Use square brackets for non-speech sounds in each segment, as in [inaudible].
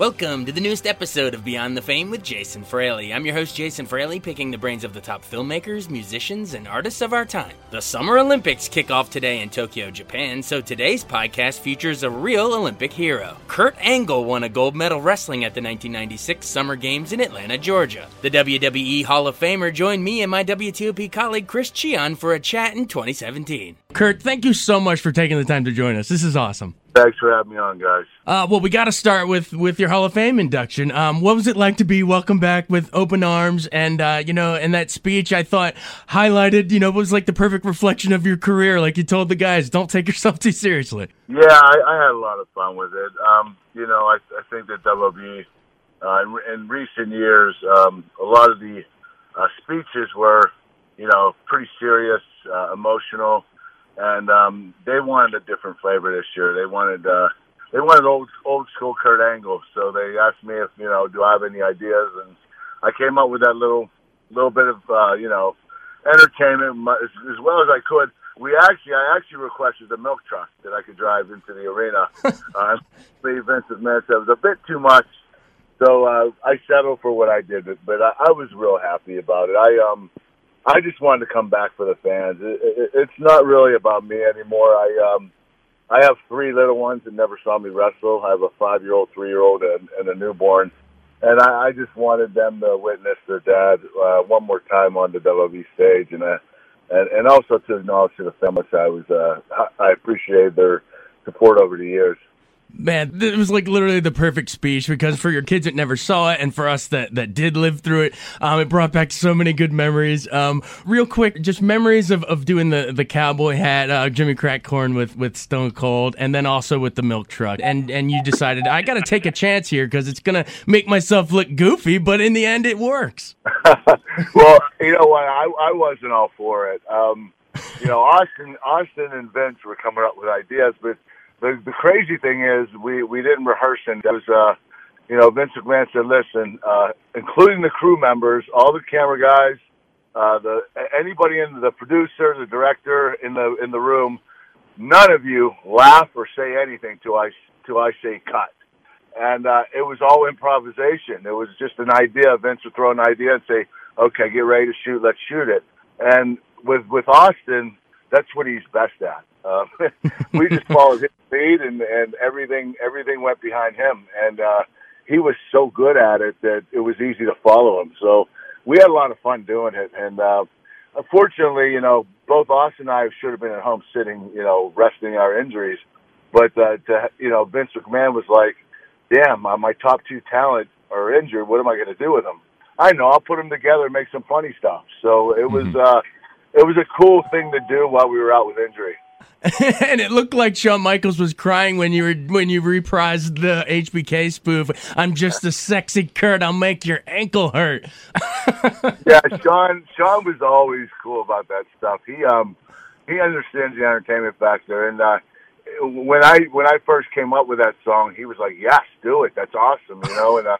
Welcome to the newest episode of Beyond the Fame with Jason Fraley. I'm your host, Jason Fraley, picking the brains of the top filmmakers, musicians, and artists of our time. The Summer Olympics kick off today in Tokyo, Japan, so today's podcast features a real Olympic hero. Kurt Angle won a gold medal wrestling at the 1996 Summer Games in Atlanta, Georgia. The WWE Hall of Famer joined me and my WTOP colleague Chris Cichon for a chat in 2017. Kurt, thank you so much for taking the time to join us. This is awesome. Thanks for having me on, guys. Uh, well, we got to start with with your Hall of Fame induction. Um, what was it like to be welcomed back with open arms? And uh, you know, and that speech I thought highlighted, you know, was like the perfect reflection of your career. Like you told the guys, don't take yourself too seriously. Yeah, I, I had a lot of fun with it. Um, you know, I, I think that WWE uh, in, in recent years, um, a lot of the uh, speeches were, you know, pretty serious, uh, emotional and um, they wanted a different flavor this year. They wanted uh, they wanted old old school Kurt Angle. So they asked me if you know do I have any ideas, and I came up with that little little bit of uh, you know entertainment as, as well as I could. We actually, I actually requested the milk truck that I could drive into the arena. [laughs] uh, Vince McMahon said it was a bit too much, so uh, I settled for what I did. But, but I, I was real happy about it. I um, I just wanted to come back for the fans. It, it, it's not really about me anymore. I um, I have three little ones that never saw me wrestle. I have a five-year-old, three-year-old, and, and a newborn, and I, I just wanted them to witness their dad uh, one more time on the WWE stage, and uh, and and also to acknowledge to the family I was uh, I appreciate their support over the years. Man, it was like literally the perfect speech because for your kids that never saw it and for us that, that did live through it, um, it brought back so many good memories. Um, real quick, just memories of, of doing the, the cowboy hat, uh, Jimmy Crack Corn with, with Stone Cold, and then also with the milk truck. And and you decided, I got to take a chance here because it's to make myself look goofy, but in the end, it works. [laughs] well, you know what? I, I wasn't all for it. Um, you know, Austin, Austin and Vince were coming up with ideas, but the the crazy thing is we we didn't rehearse and it was uh you know Vince McMahon said listen uh including the crew members all the camera guys uh the anybody in the producer the director in the in the room none of you laugh or say anything till I till I say cut. And uh it was all improvisation. It was just an idea. Vince would throw an idea and say okay get ready to shoot. Let's shoot it. And with with Austin that's what he's best at uh, [laughs] we just followed his lead, and and everything everything went behind him, and uh, he was so good at it that it was easy to follow him. So we had a lot of fun doing it, and uh, unfortunately, you know, both Austin and I should have been at home sitting, you know, resting our injuries, but uh, to, you know, Vince McMahon was like, "Damn, uh, my top two talent are injured. What am I going to do with them?" I know I'll put them together and make some funny stuff. So it was. Mm-hmm. uh it was a cool thing to do while we were out with injury. [laughs] and it looked like Shawn Michaels was crying when you were when you reprised the HBK spoof. I'm just a sexy Kurt. I'll make your ankle hurt. [laughs] yeah, Shawn. Shawn was always cool about that stuff. He um he understands the entertainment factor, and uh, when I when I first came up with that song, he was like, "Yes, do it. That's awesome," you know. And uh,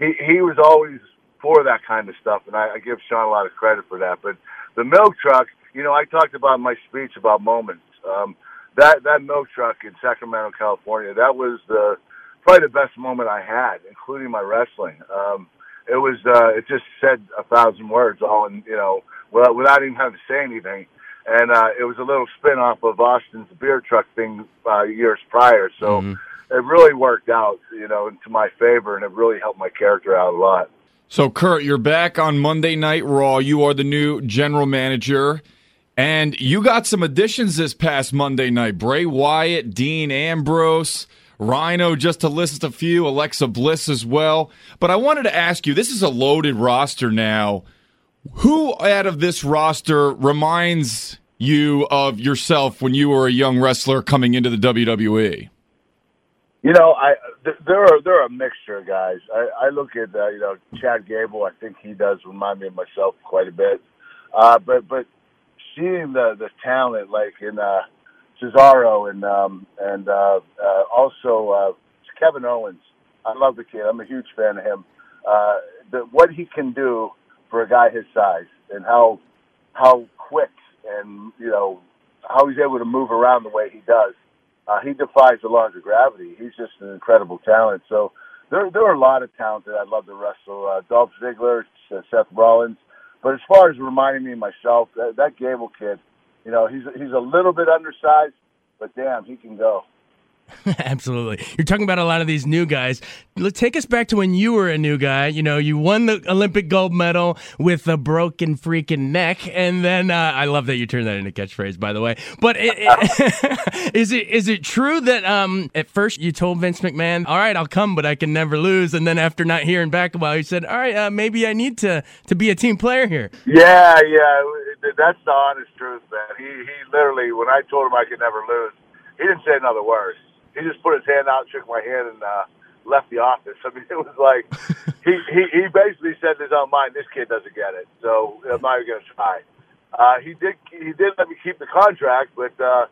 he he was always for that kind of stuff, and I, I give Shawn a lot of credit for that. But the milk truck, you know, I talked about my speech about moments um, that that milk truck in Sacramento, California, that was the probably the best moment I had, including my wrestling. Um, it was uh, it just said a thousand words all in you know without, without even having to say anything. And uh, it was a little spin off of Austin's beer truck thing uh, years prior. So mm-hmm. it really worked out, you know, to my favor, and it really helped my character out a lot. So, Kurt, you're back on Monday Night Raw. You are the new general manager. And you got some additions this past Monday night. Bray Wyatt, Dean Ambrose, Rhyno, just to list a few, Alexa Bliss as well. But I wanted to ask you this is a loaded roster now. Who out of this roster reminds you of yourself when you were a young wrestler coming into the WWE? You know, I th- there are there are a mixture of guys. I, I look at uh, you know Chad Gable. I think he does remind me of myself quite a bit. Uh, but but seeing the the talent like in uh, Cesaro and um, and uh, uh, also uh, Kevin Owens. I love the kid. I'm a huge fan of him. Uh, the, what he can do for a guy his size and how how quick and you know how he's able to move around the way he does. Uh, he defies the laws of gravity. He's just an incredible talent. So there there are a lot of talent that I'd love to wrestle. Uh, Dolph Ziggler, Seth Rollins. But as far as reminding me myself, that, that Gable kid, you know, he's he's a little bit undersized, but damn, he can go. [laughs] Absolutely. You're talking about a lot of these new guys. Take us back to when you were a new guy. You know, you won the Olympic gold medal with a broken freaking neck, and then uh, I love that you turned that into catchphrase, by the way. But it, it, [laughs] is it is it true that um, at first you told Vince McMahon, "All right, I'll come, but I can never lose," and then after not hearing back a while, you said, "All right, uh, maybe I need to to be a team player here." Yeah, yeah, that's the honest truth, man. He he literally, when I told him I could never lose, he didn't say another word he just put his hand out, shook my hand, and uh, left the office. [laughs] I mean, it was like he, he he basically said in his own mind, "This kid doesn't get it, so I'm not even going to try." Uh, he did he did let me keep the contract, but uh,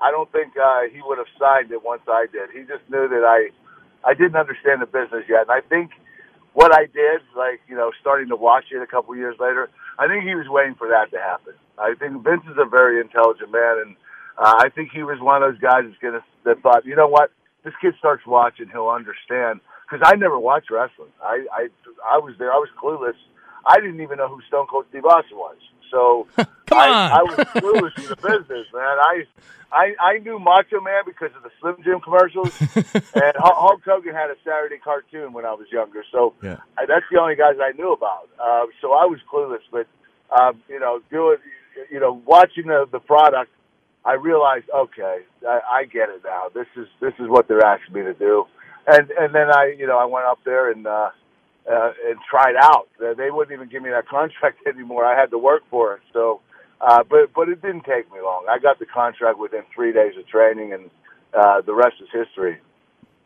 I don't think uh, he would have signed it once I did. He just knew that I I didn't understand the business yet, and I think what I did, like you know, starting to watch it a couple years later, I think he was waiting for that to happen. I think Vince is a very intelligent man, and uh, I think he was one of those guys that's gonna that thought, you know what, this kid starts watching, he'll understand. Because I never watched wrestling. I, I I was there. I was clueless. I didn't even know who Stone Cold Steve Austin was. So [laughs] Come I, on. I was clueless in the business, man. I I I knew Macho Man because of the Slim Jim commercials, [laughs] and Hulk Hogan had a Saturday cartoon when I was younger. So Yeah. I, that's the only guys I knew about. Uh, so I was clueless, but um, you know, doing you know, watching the the product I realized, okay, I, I get it now. This is this is what they're asking me to do, and and then I, you know, I went up there and uh, uh, and tried out. They wouldn't even give me that [laughs] contract anymore. I had to work for it. So, uh, but but it didn't take me long. I got the contract within three days of training, and uh, the rest is history.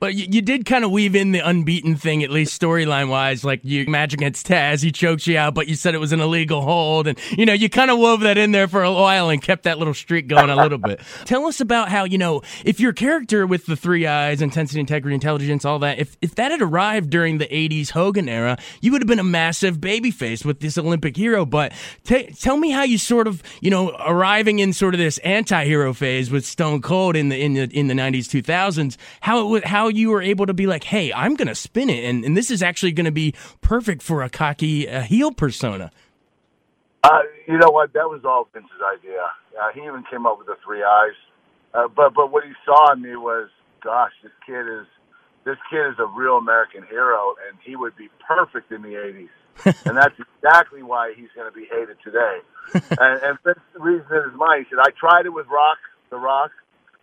But you, you did kind of weave in the unbeaten thing, at least storyline wise. Like you match against Taz, he chokes you out, but you said it was an illegal hold, and you know you kind of wove that in there for a while and kept that little streak going a little bit. [laughs] Tell us about how you know if your character with the three eyes, intensity, integrity, intelligence, all that, if if that had arrived during the '80s Hogan era, you would have been a massive babyface with this Olympic hero. But t- tell me how you sort of you know arriving in sort of this anti-hero phase with Stone Cold in the in the in the '90s, 2000s. How it would how you were able to be like, hey, I'm going to spin it, and, and this is actually going to be perfect for a cocky uh, heel persona. Uh, you know what? That was all Vince's idea. Uh, he even came up with the three eyes. Uh, but but what he saw in me was, gosh, this kid is this kid is a real American hero, and he would be perfect in the '80s. [laughs] and that's exactly why he's going to be hated today. [laughs] and, and Vince reasoned in his mind. He said, "I tried it with Rock, The Rock,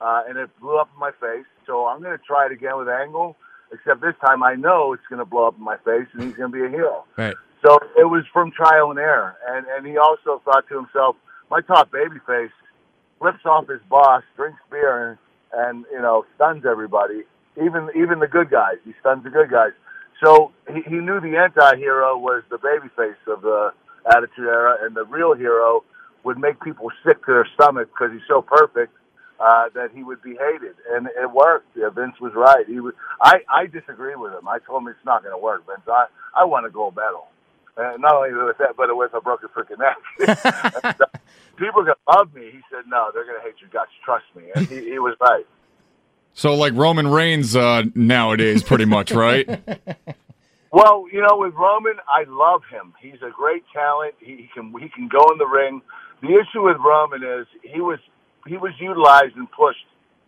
uh, and it blew up in my face. So I'm going to try it again with Angle, except this time I know it's going to blow up in my face, and he's going to be a heel." Right. So it was from trial and error, and and he also thought to himself, "My top babyface flips off his boss, drinks beer, and, and you know stuns everybody, even even the good guys. He stuns the good guys." So he, he knew the anti-hero was the babyface of the Attitude Era, and the real hero would make people sick to their stomach because he's so perfect uh, that he would be hated, and it worked. Yeah, Vince was right. He was. I I disagree with him. I told him it's not going to work, Vince. I I want a gold medal. And not only with that, but with a broken freaking neck. [laughs] Uh, [laughs] People are gonna love me. He said, "No, they're gonna hate your guts. Trust me." And he, he was right. So, like Roman Reigns uh, nowadays, pretty much, right? [laughs] Well, you know, with Roman, I love him. He's a great talent. He, he can he can go in the ring. The issue with Roman is he was he was utilized and pushed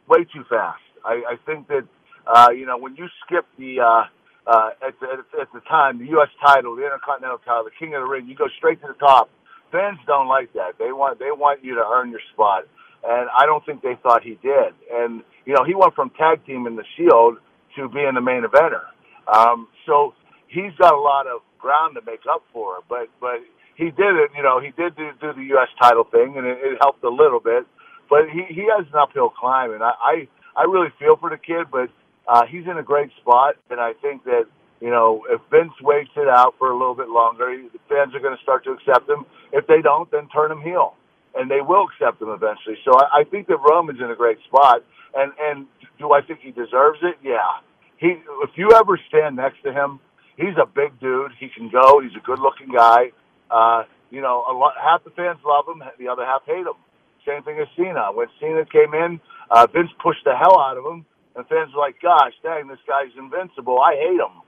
way too fast. I, I think that uh, you know when you skip the uh, uh, at, the, at the time the U.S. title, the Intercontinental title, the King of the Ring, you go straight to the top. fans don't like that. They want they want you to earn your spot, and I don't think they thought he did. And you know, he went from tag team in the Shield to being the main eventer. Um, so he's got a lot of ground to make up for. But but he did it. You know, he did do, do the U.S. title thing, and it, it helped a little bit. But he he has an uphill climb, and I I, I really feel for the kid, but uh, he's in a great spot, and I think that you know, if Vince waits it out for a little bit longer, the fans are going to start to accept him. If they don't, then turn him heel, and they will accept him eventually. So I, I think that Roman's in a great spot, and and do I think he deserves it? Yeah. He, if you ever stand next to him, he's a big dude. He can go. He's a good-looking guy. Uh, you know, a lot, half the fans love him, the other half hate him. Same thing as Cena. When Cena came in, uh, Vince pushed the hell out of him, and fans were like, "Gosh, dang, this guy's invincible. I hate him."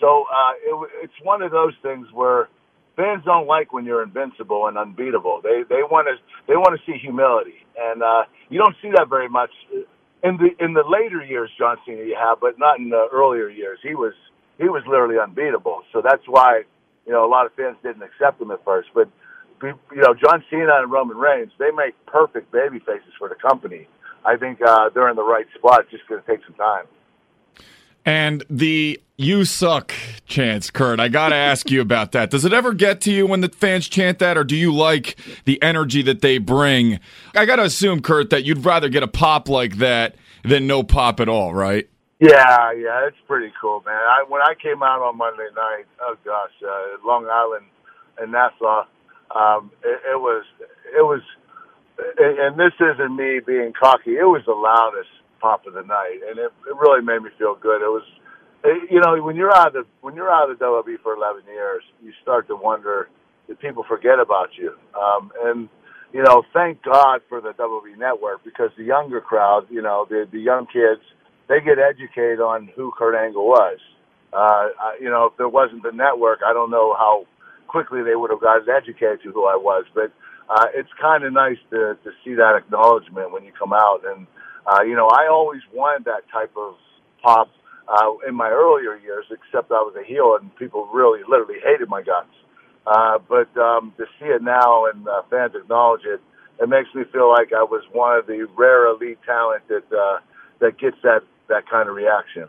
So uh, it, it's one of those things where fans don't like when you're invincible and unbeatable. They they want to they want to see humility, and uh, you don't see that very much in the in the later years. John Cena, you have, but not in the earlier years. He was he was literally unbeatable. So that's why you know a lot of fans didn't accept him at first. But you know, John Cena and Roman Reigns, they make perfect baby faces for the company. I think uh, they're in the right spot. It's just going to take some time. And the you suck chants, Kurt. I got to [laughs] ask you about that. Does it ever get to you when the fans chant that, or do you like the energy that they bring? I got to assume, Kurt, that you'd rather get a pop like that than no pop at all, right? Yeah, yeah, it's pretty cool, man. I, when I came out on Monday night, oh gosh, uh, Long Island and Nassau, um, it, it was, it was, and this isn't me being cocky. It was the loudest pop of the night, and it, it really made me feel good. It was, it, you know, when you're out of the when you're out of the WWE for 11 years, you start to wonder did people forget about you? Um, and you know, thank God for the WWE Network because the younger crowd, you know, the the young kids, they get educated on who Kurt Angle was. Uh, I, you know, if there wasn't the network, I don't know how quickly they would have gotten educated to who I was. But uh, it's kind of nice to to see that acknowledgement when you come out and uh, you know, I always wanted that type of pop uh, in my earlier years, except I was a heel and people really, literally hated my guts. Uh, but um, to see it now and uh, fans acknowledge it, it makes me feel like I was one of the rare elite talent that uh, that gets that that kind of reaction.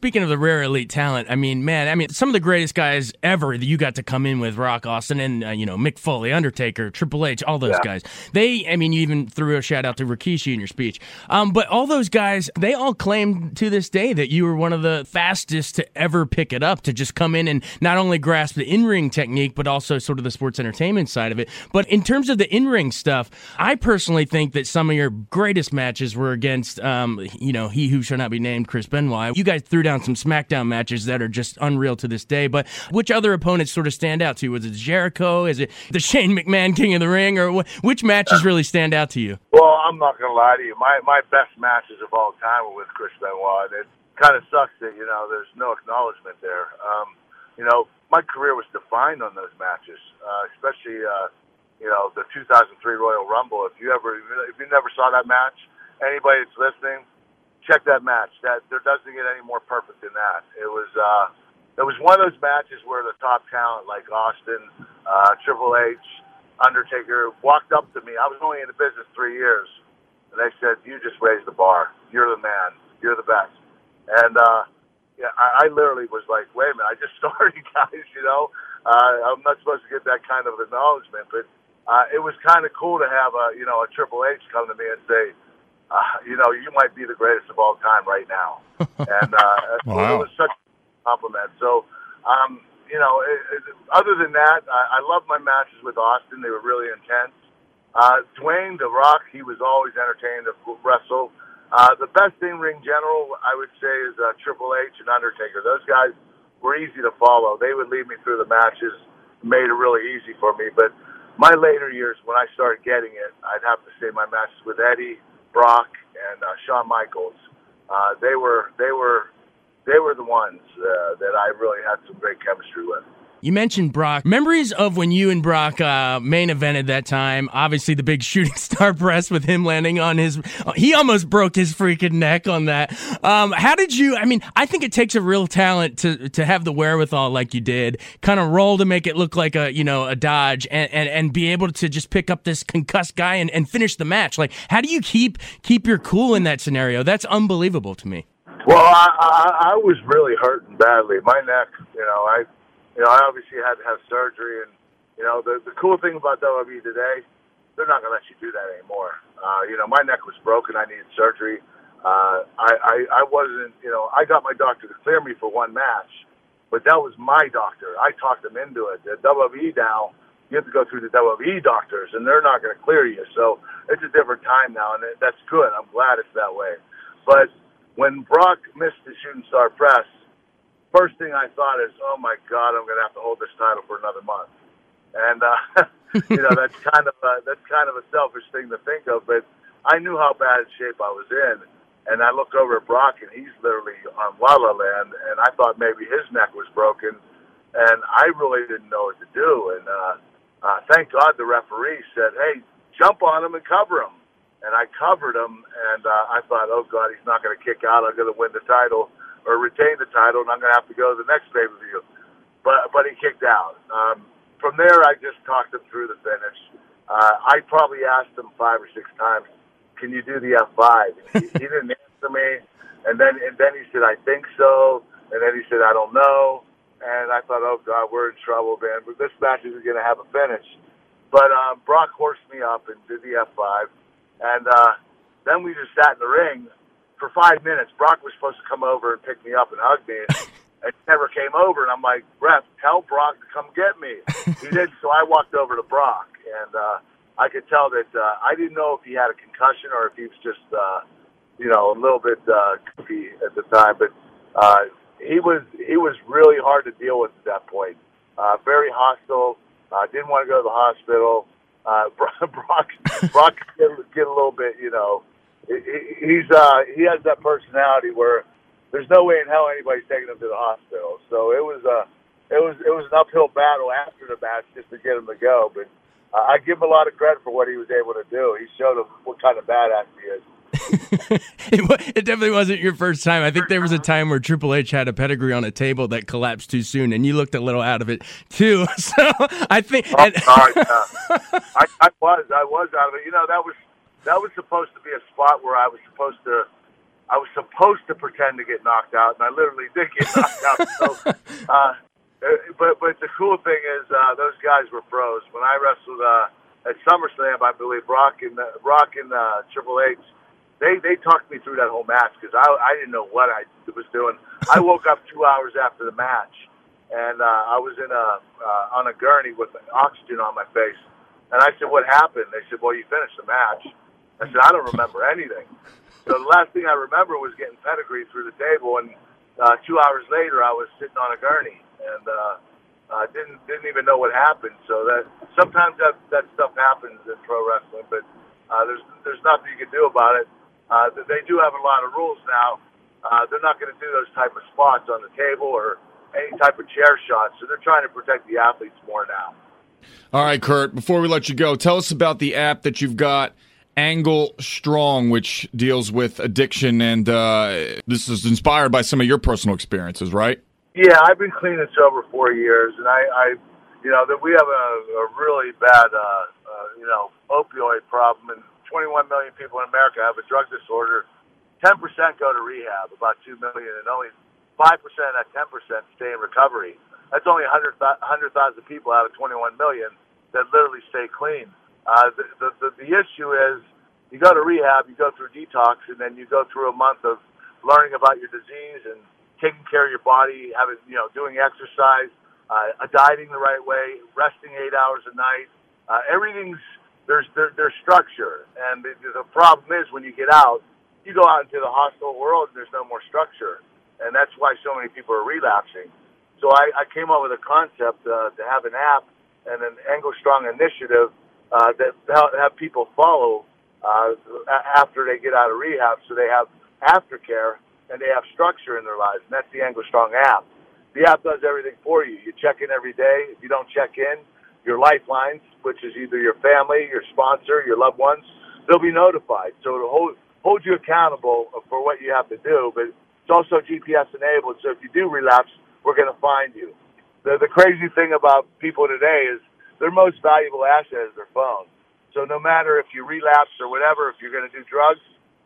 Speaking of the rare elite talent, I mean, man, I mean, some of the greatest guys ever that you got to come in with, Rock Austin and, uh, you know, Mick Foley, Undertaker, Triple H, all those yeah. guys. They, I mean, you even threw a shout out to Rikishi in your speech. Um, but all those guys, they all claim to this day that you were one of the fastest to ever pick it up, to just come in and not only grasp the in ring technique, but also sort of the sports entertainment side of it. But in terms of the in ring stuff, I personally think that some of your greatest matches were against, um, you know, he who shall not be named, Chris Benoit. You guys threw threw down some SmackDown matches that are just unreal to this day. But which other opponents sort of stand out to you? Was it Jericho? Is it the [laughs] Shane McMahon King of the Ring? Or which matches really stand out to you? Well, I'm not going to lie to you. My, my best matches of all time were with Chris Benoit. It kind of sucks that, you know, there's no acknowledgement there. Um, you know, my career was defined on those matches, uh, especially, uh, you know, the 2003 Royal Rumble. If you ever, if you never saw that match, anybody that's listening, check that match. That there doesn't get any more perfect than that. It was uh, it was one of those matches where the top talent like Austin, uh, Triple H, Undertaker walked up to me. I was only in the business three years, and they said, "You just raised the bar. You're the man. You're the best." And uh, yeah, I, I literally was like, wait a minute, I just [laughs] started, guys. You know, uh, I'm not supposed to get that kind of acknowledgement, but uh, it was kind of cool to have a you know a Triple H come to me and say, uh, you know, you might be the greatest of all time right now, [laughs] and uh, wow. it was such a compliment. So, um, you know, it, it, other than that, I, I love my matches with Austin. They were really intense. Uh, Dwayne the Rock, he was always entertaining to wrestle. Uh, the best in ring general, I would say, is uh, Triple H and Undertaker. Those guys were easy to follow. They would lead me through the matches, made it really easy for me. But my later years, when I started getting it, I'd have to say my matches with Eddie, Brock, and uh, Shawn Michaels. Uh, they were they were they were the ones uh, that I really had some great chemistry with. You mentioned Brock. Memories of when you and Brock uh, main evented that time. Obviously, the big [laughs] shooting star press with him landing on his. He almost broke his freaking neck on that. Um, how did you? I mean, I think it takes a real talent to to have the wherewithal like you did, kind of roll to make it look like a you know a dodge, and and, and be able to just pick up this concussed guy and, and finish the match. Like, how do you keep keep your cool in that scenario? That's unbelievable to me. Well, I, I, I was really hurting badly. My neck, you know, I you know, I obviously had to have surgery, and you know, the the cool thing about WWE today, they're not to let you do that anymore. Uh, you know, my neck was broken. I needed surgery. Uh, I, I I wasn't, you know, I got my doctor to clear me for one match, but that was my doctor. I talked them into it. The WWE now, you have to go through the WWE doctors, and they're not going to clear you. So it's a different time now, and that's good. I'm glad it's that way. But when Brock missed the shooting star press, first thing I thought is, oh my God, I'm going to have to hold this title for another month. And uh, [laughs] you know that's kind of a, that's kind of a selfish thing to think of, but I knew how bad shape I was in, and I looked over at Brock, and he's literally on La La Land, and I thought maybe his neck was broken, and I really didn't know what to do. And uh, uh, thank God the referee said, "Hey, jump on him and cover him," and I covered him, and uh, I thought, "Oh God, he's not going to kick out. I'm going to win the title." Or retain the title, and I'm going to have to go to the next pay per view. But but he kicked out. Um, from there, I just talked him through the finish. Uh, I probably asked him five or six times, "Can you do the F5?" [laughs] He, he didn't answer me, and then and then he said, "I think so," and then he said, "I don't know." And I thought, "Oh God, we're in trouble, man. But this match isn't going to have a finish." But um, Brock horsed me up and did the F5, and uh, then we just sat in the ring for five minutes. Brock was supposed to come over and pick me up and hug me, and, [laughs] never came over. And I'm like, Ref, tell Brock to come get me. He [laughs] did, so I walked over to Brock, and uh, I could tell that uh, I didn't know if he had a concussion or if he was just, uh, you know, a little bit uh, goofy at the time. But uh, he was he was really hard to deal with at that point. Uh, very hostile. Uh, didn't want to go to the hospital. Uh, [laughs] Brock Brock get, get a little bit, you know he's uh, he has that personality where there's no way in hell anybody's taking him to the hospital. So it was a uh, it was it was an uphill battle after the match just to get him to go. But uh, I give him a lot of credit for what he was able to do. He showed him what kind of badass he is. [laughs] it, it, definitely wasn't your first time. I think there was a time where Triple H had a pedigree on a table that collapsed too soon, and you looked a little out of it too. [laughs] So I think. Oh, and, sorry, [laughs] I, I was, I was out of it. You know, that was that was supposed to be a spot where I was supposed to I was supposed to pretend to get knocked out, and I literally did get [laughs] knocked out. So, uh, but but the cool thing is uh, those guys were pros. When I wrestled uh, at SummerSlam, I believe Brock and uh, and uh, Triple H, they they talked me through that whole match because I I didn't know what I was doing. I woke up two hours after the match, and uh, I was in a uh, on a gurney with oxygen on my face. And I said, "What happened?" They said, "Well, you finished the match." I said, I don't remember anything. So the last thing I remember was getting pedigree through the table, and uh, two hours later, I was sitting on a gurney and uh, didn't didn't even know what happened. So that sometimes that that stuff happens in pro wrestling, but uh, there's there's nothing you can do about it. Uh, they do have a lot of rules now. Uh, they're not going to do those type of spots on the table or any type of chair shots. So they're trying to protect the athletes more now. All right, Kurt. Before we let you go, tell us about the app that you've got Angle Strong, which deals with addiction, and uh, this is inspired by some of your personal experiences, right? Yeah, I've been clean and sober for years, and I, I you know, that we have a, a really bad, uh, uh, you know, opioid problem, and 21 million people in America have a drug disorder. 10% go to rehab, about 2 million, and only 5% and that 10% stay in recovery. That's only 100,000 people out of 21 million that literally stay clean. Uh, the, the, the, issue is you go to rehab, you go through detox, and then you go through a month of learning about your disease and taking care of your body, having, you know, doing exercise, uh, dieting the right way, resting eight hours a night. Uh, everything's, there's, there, there's structure. And the, the problem is when you get out, you go out into the hospital world and there's no more structure. And that's why so many people are relapsing. So I, I came up with a concept uh, to have an app and an Angle Strong initiative uh, that have people follow uh, after they get out of rehab, so they have aftercare and they have structure in their lives, and that's the Angle Strong app. The app does everything for you. You check in every day. If you don't check in, your lifelines, which is either your family, your sponsor, your loved ones, they'll be notified. So it'll hold, hold you accountable for what you have to do, but it's also GPS enabled. So if you do relapse, we're going to find you. The, the crazy thing about people today is their most valuable asset is their phone. So no matter if you relapse or whatever, if you're going to do drugs,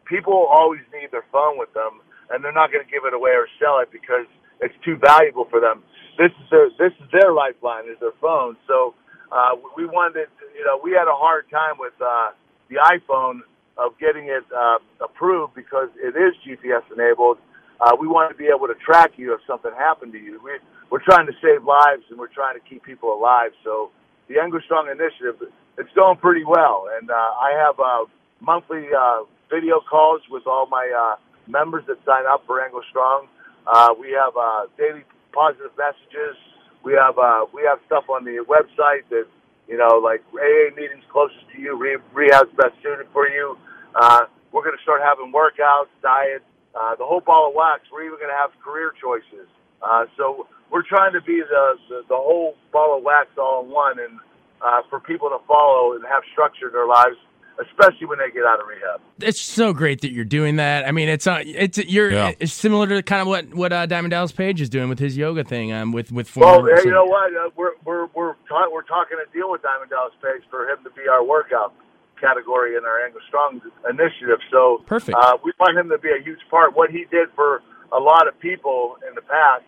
people always need their phone with them, and they're not going to give it away or sell it because it's too valuable for them. This is their this is their lifeline is their phone. So uh, we wanted, you know, we had a hard time with uh, the iPhone of getting it uh, approved because it is GPS enabled. Uh, we want to be able to track you if something happened to you. We, we're trying to save lives and we're trying to keep people alive. So the Angle Strong Initiative, it's going pretty well. And uh, I have uh, monthly uh, video calls with all my uh, members that sign up for Angle Strong. Uh, we have uh, daily positive messages. We have uh, we have stuff on the website that you know, like AA meetings closest to you, re- rehab's best suited for you. Uh, we're going to start having workouts, diet, uh, the whole ball of wax. We're even going to have career choices. Uh, so we're trying to be the, the, the whole ball of wax all in one and uh, for people to follow and have structure in their lives especially when they get out of rehab. It's so great that you're doing that. I mean, it's uh, it's you're yeah. it's similar to kind of what what uh, Diamond Dallas Page is doing with his yoga thing. Um, with with former, well, you know what, uh, we're we're we're ta- we're talking a deal with Diamond Dallas Page for him to be our workout category in our Angle Strong initiative. So perfect. Uh, we want him to be a huge part. What he did for a lot of people in the past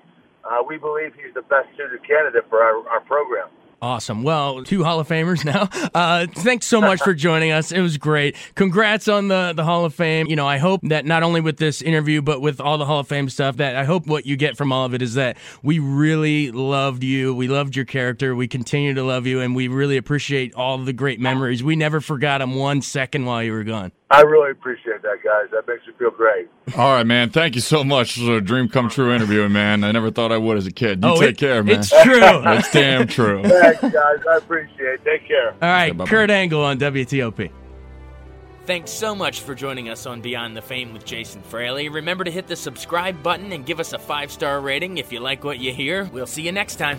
uh, we believe he's the best suited candidate for our, our program. Awesome. Well, two Hall of Famers now. [laughs] Uh, thanks so much for [laughs] joining us. It was great. Congrats on the, the Hall of Fame. You know, I hope that not only with this interview, but with all the Hall of Fame stuff, that I hope what you get from all of it is that we really loved you. We loved your character. We continue to love you, and we really appreciate all the great memories. We never forgot them one second while you were gone. I really appreciate that, guys. That makes me feel great. All right, man. Thank you so much. This was a dream come true interviewing, man. I never thought I would as a kid. You oh, take it, care, man. It's true. [laughs] it's damn true. Thanks, guys. I appreciate it. Take care. All right, okay, Kurt Angle on WTOP. Thanks so much for joining us on Beyond the Fame with Jason Fraley. Remember to hit the subscribe button and give us a five star rating if you like what you hear. We'll see you next time.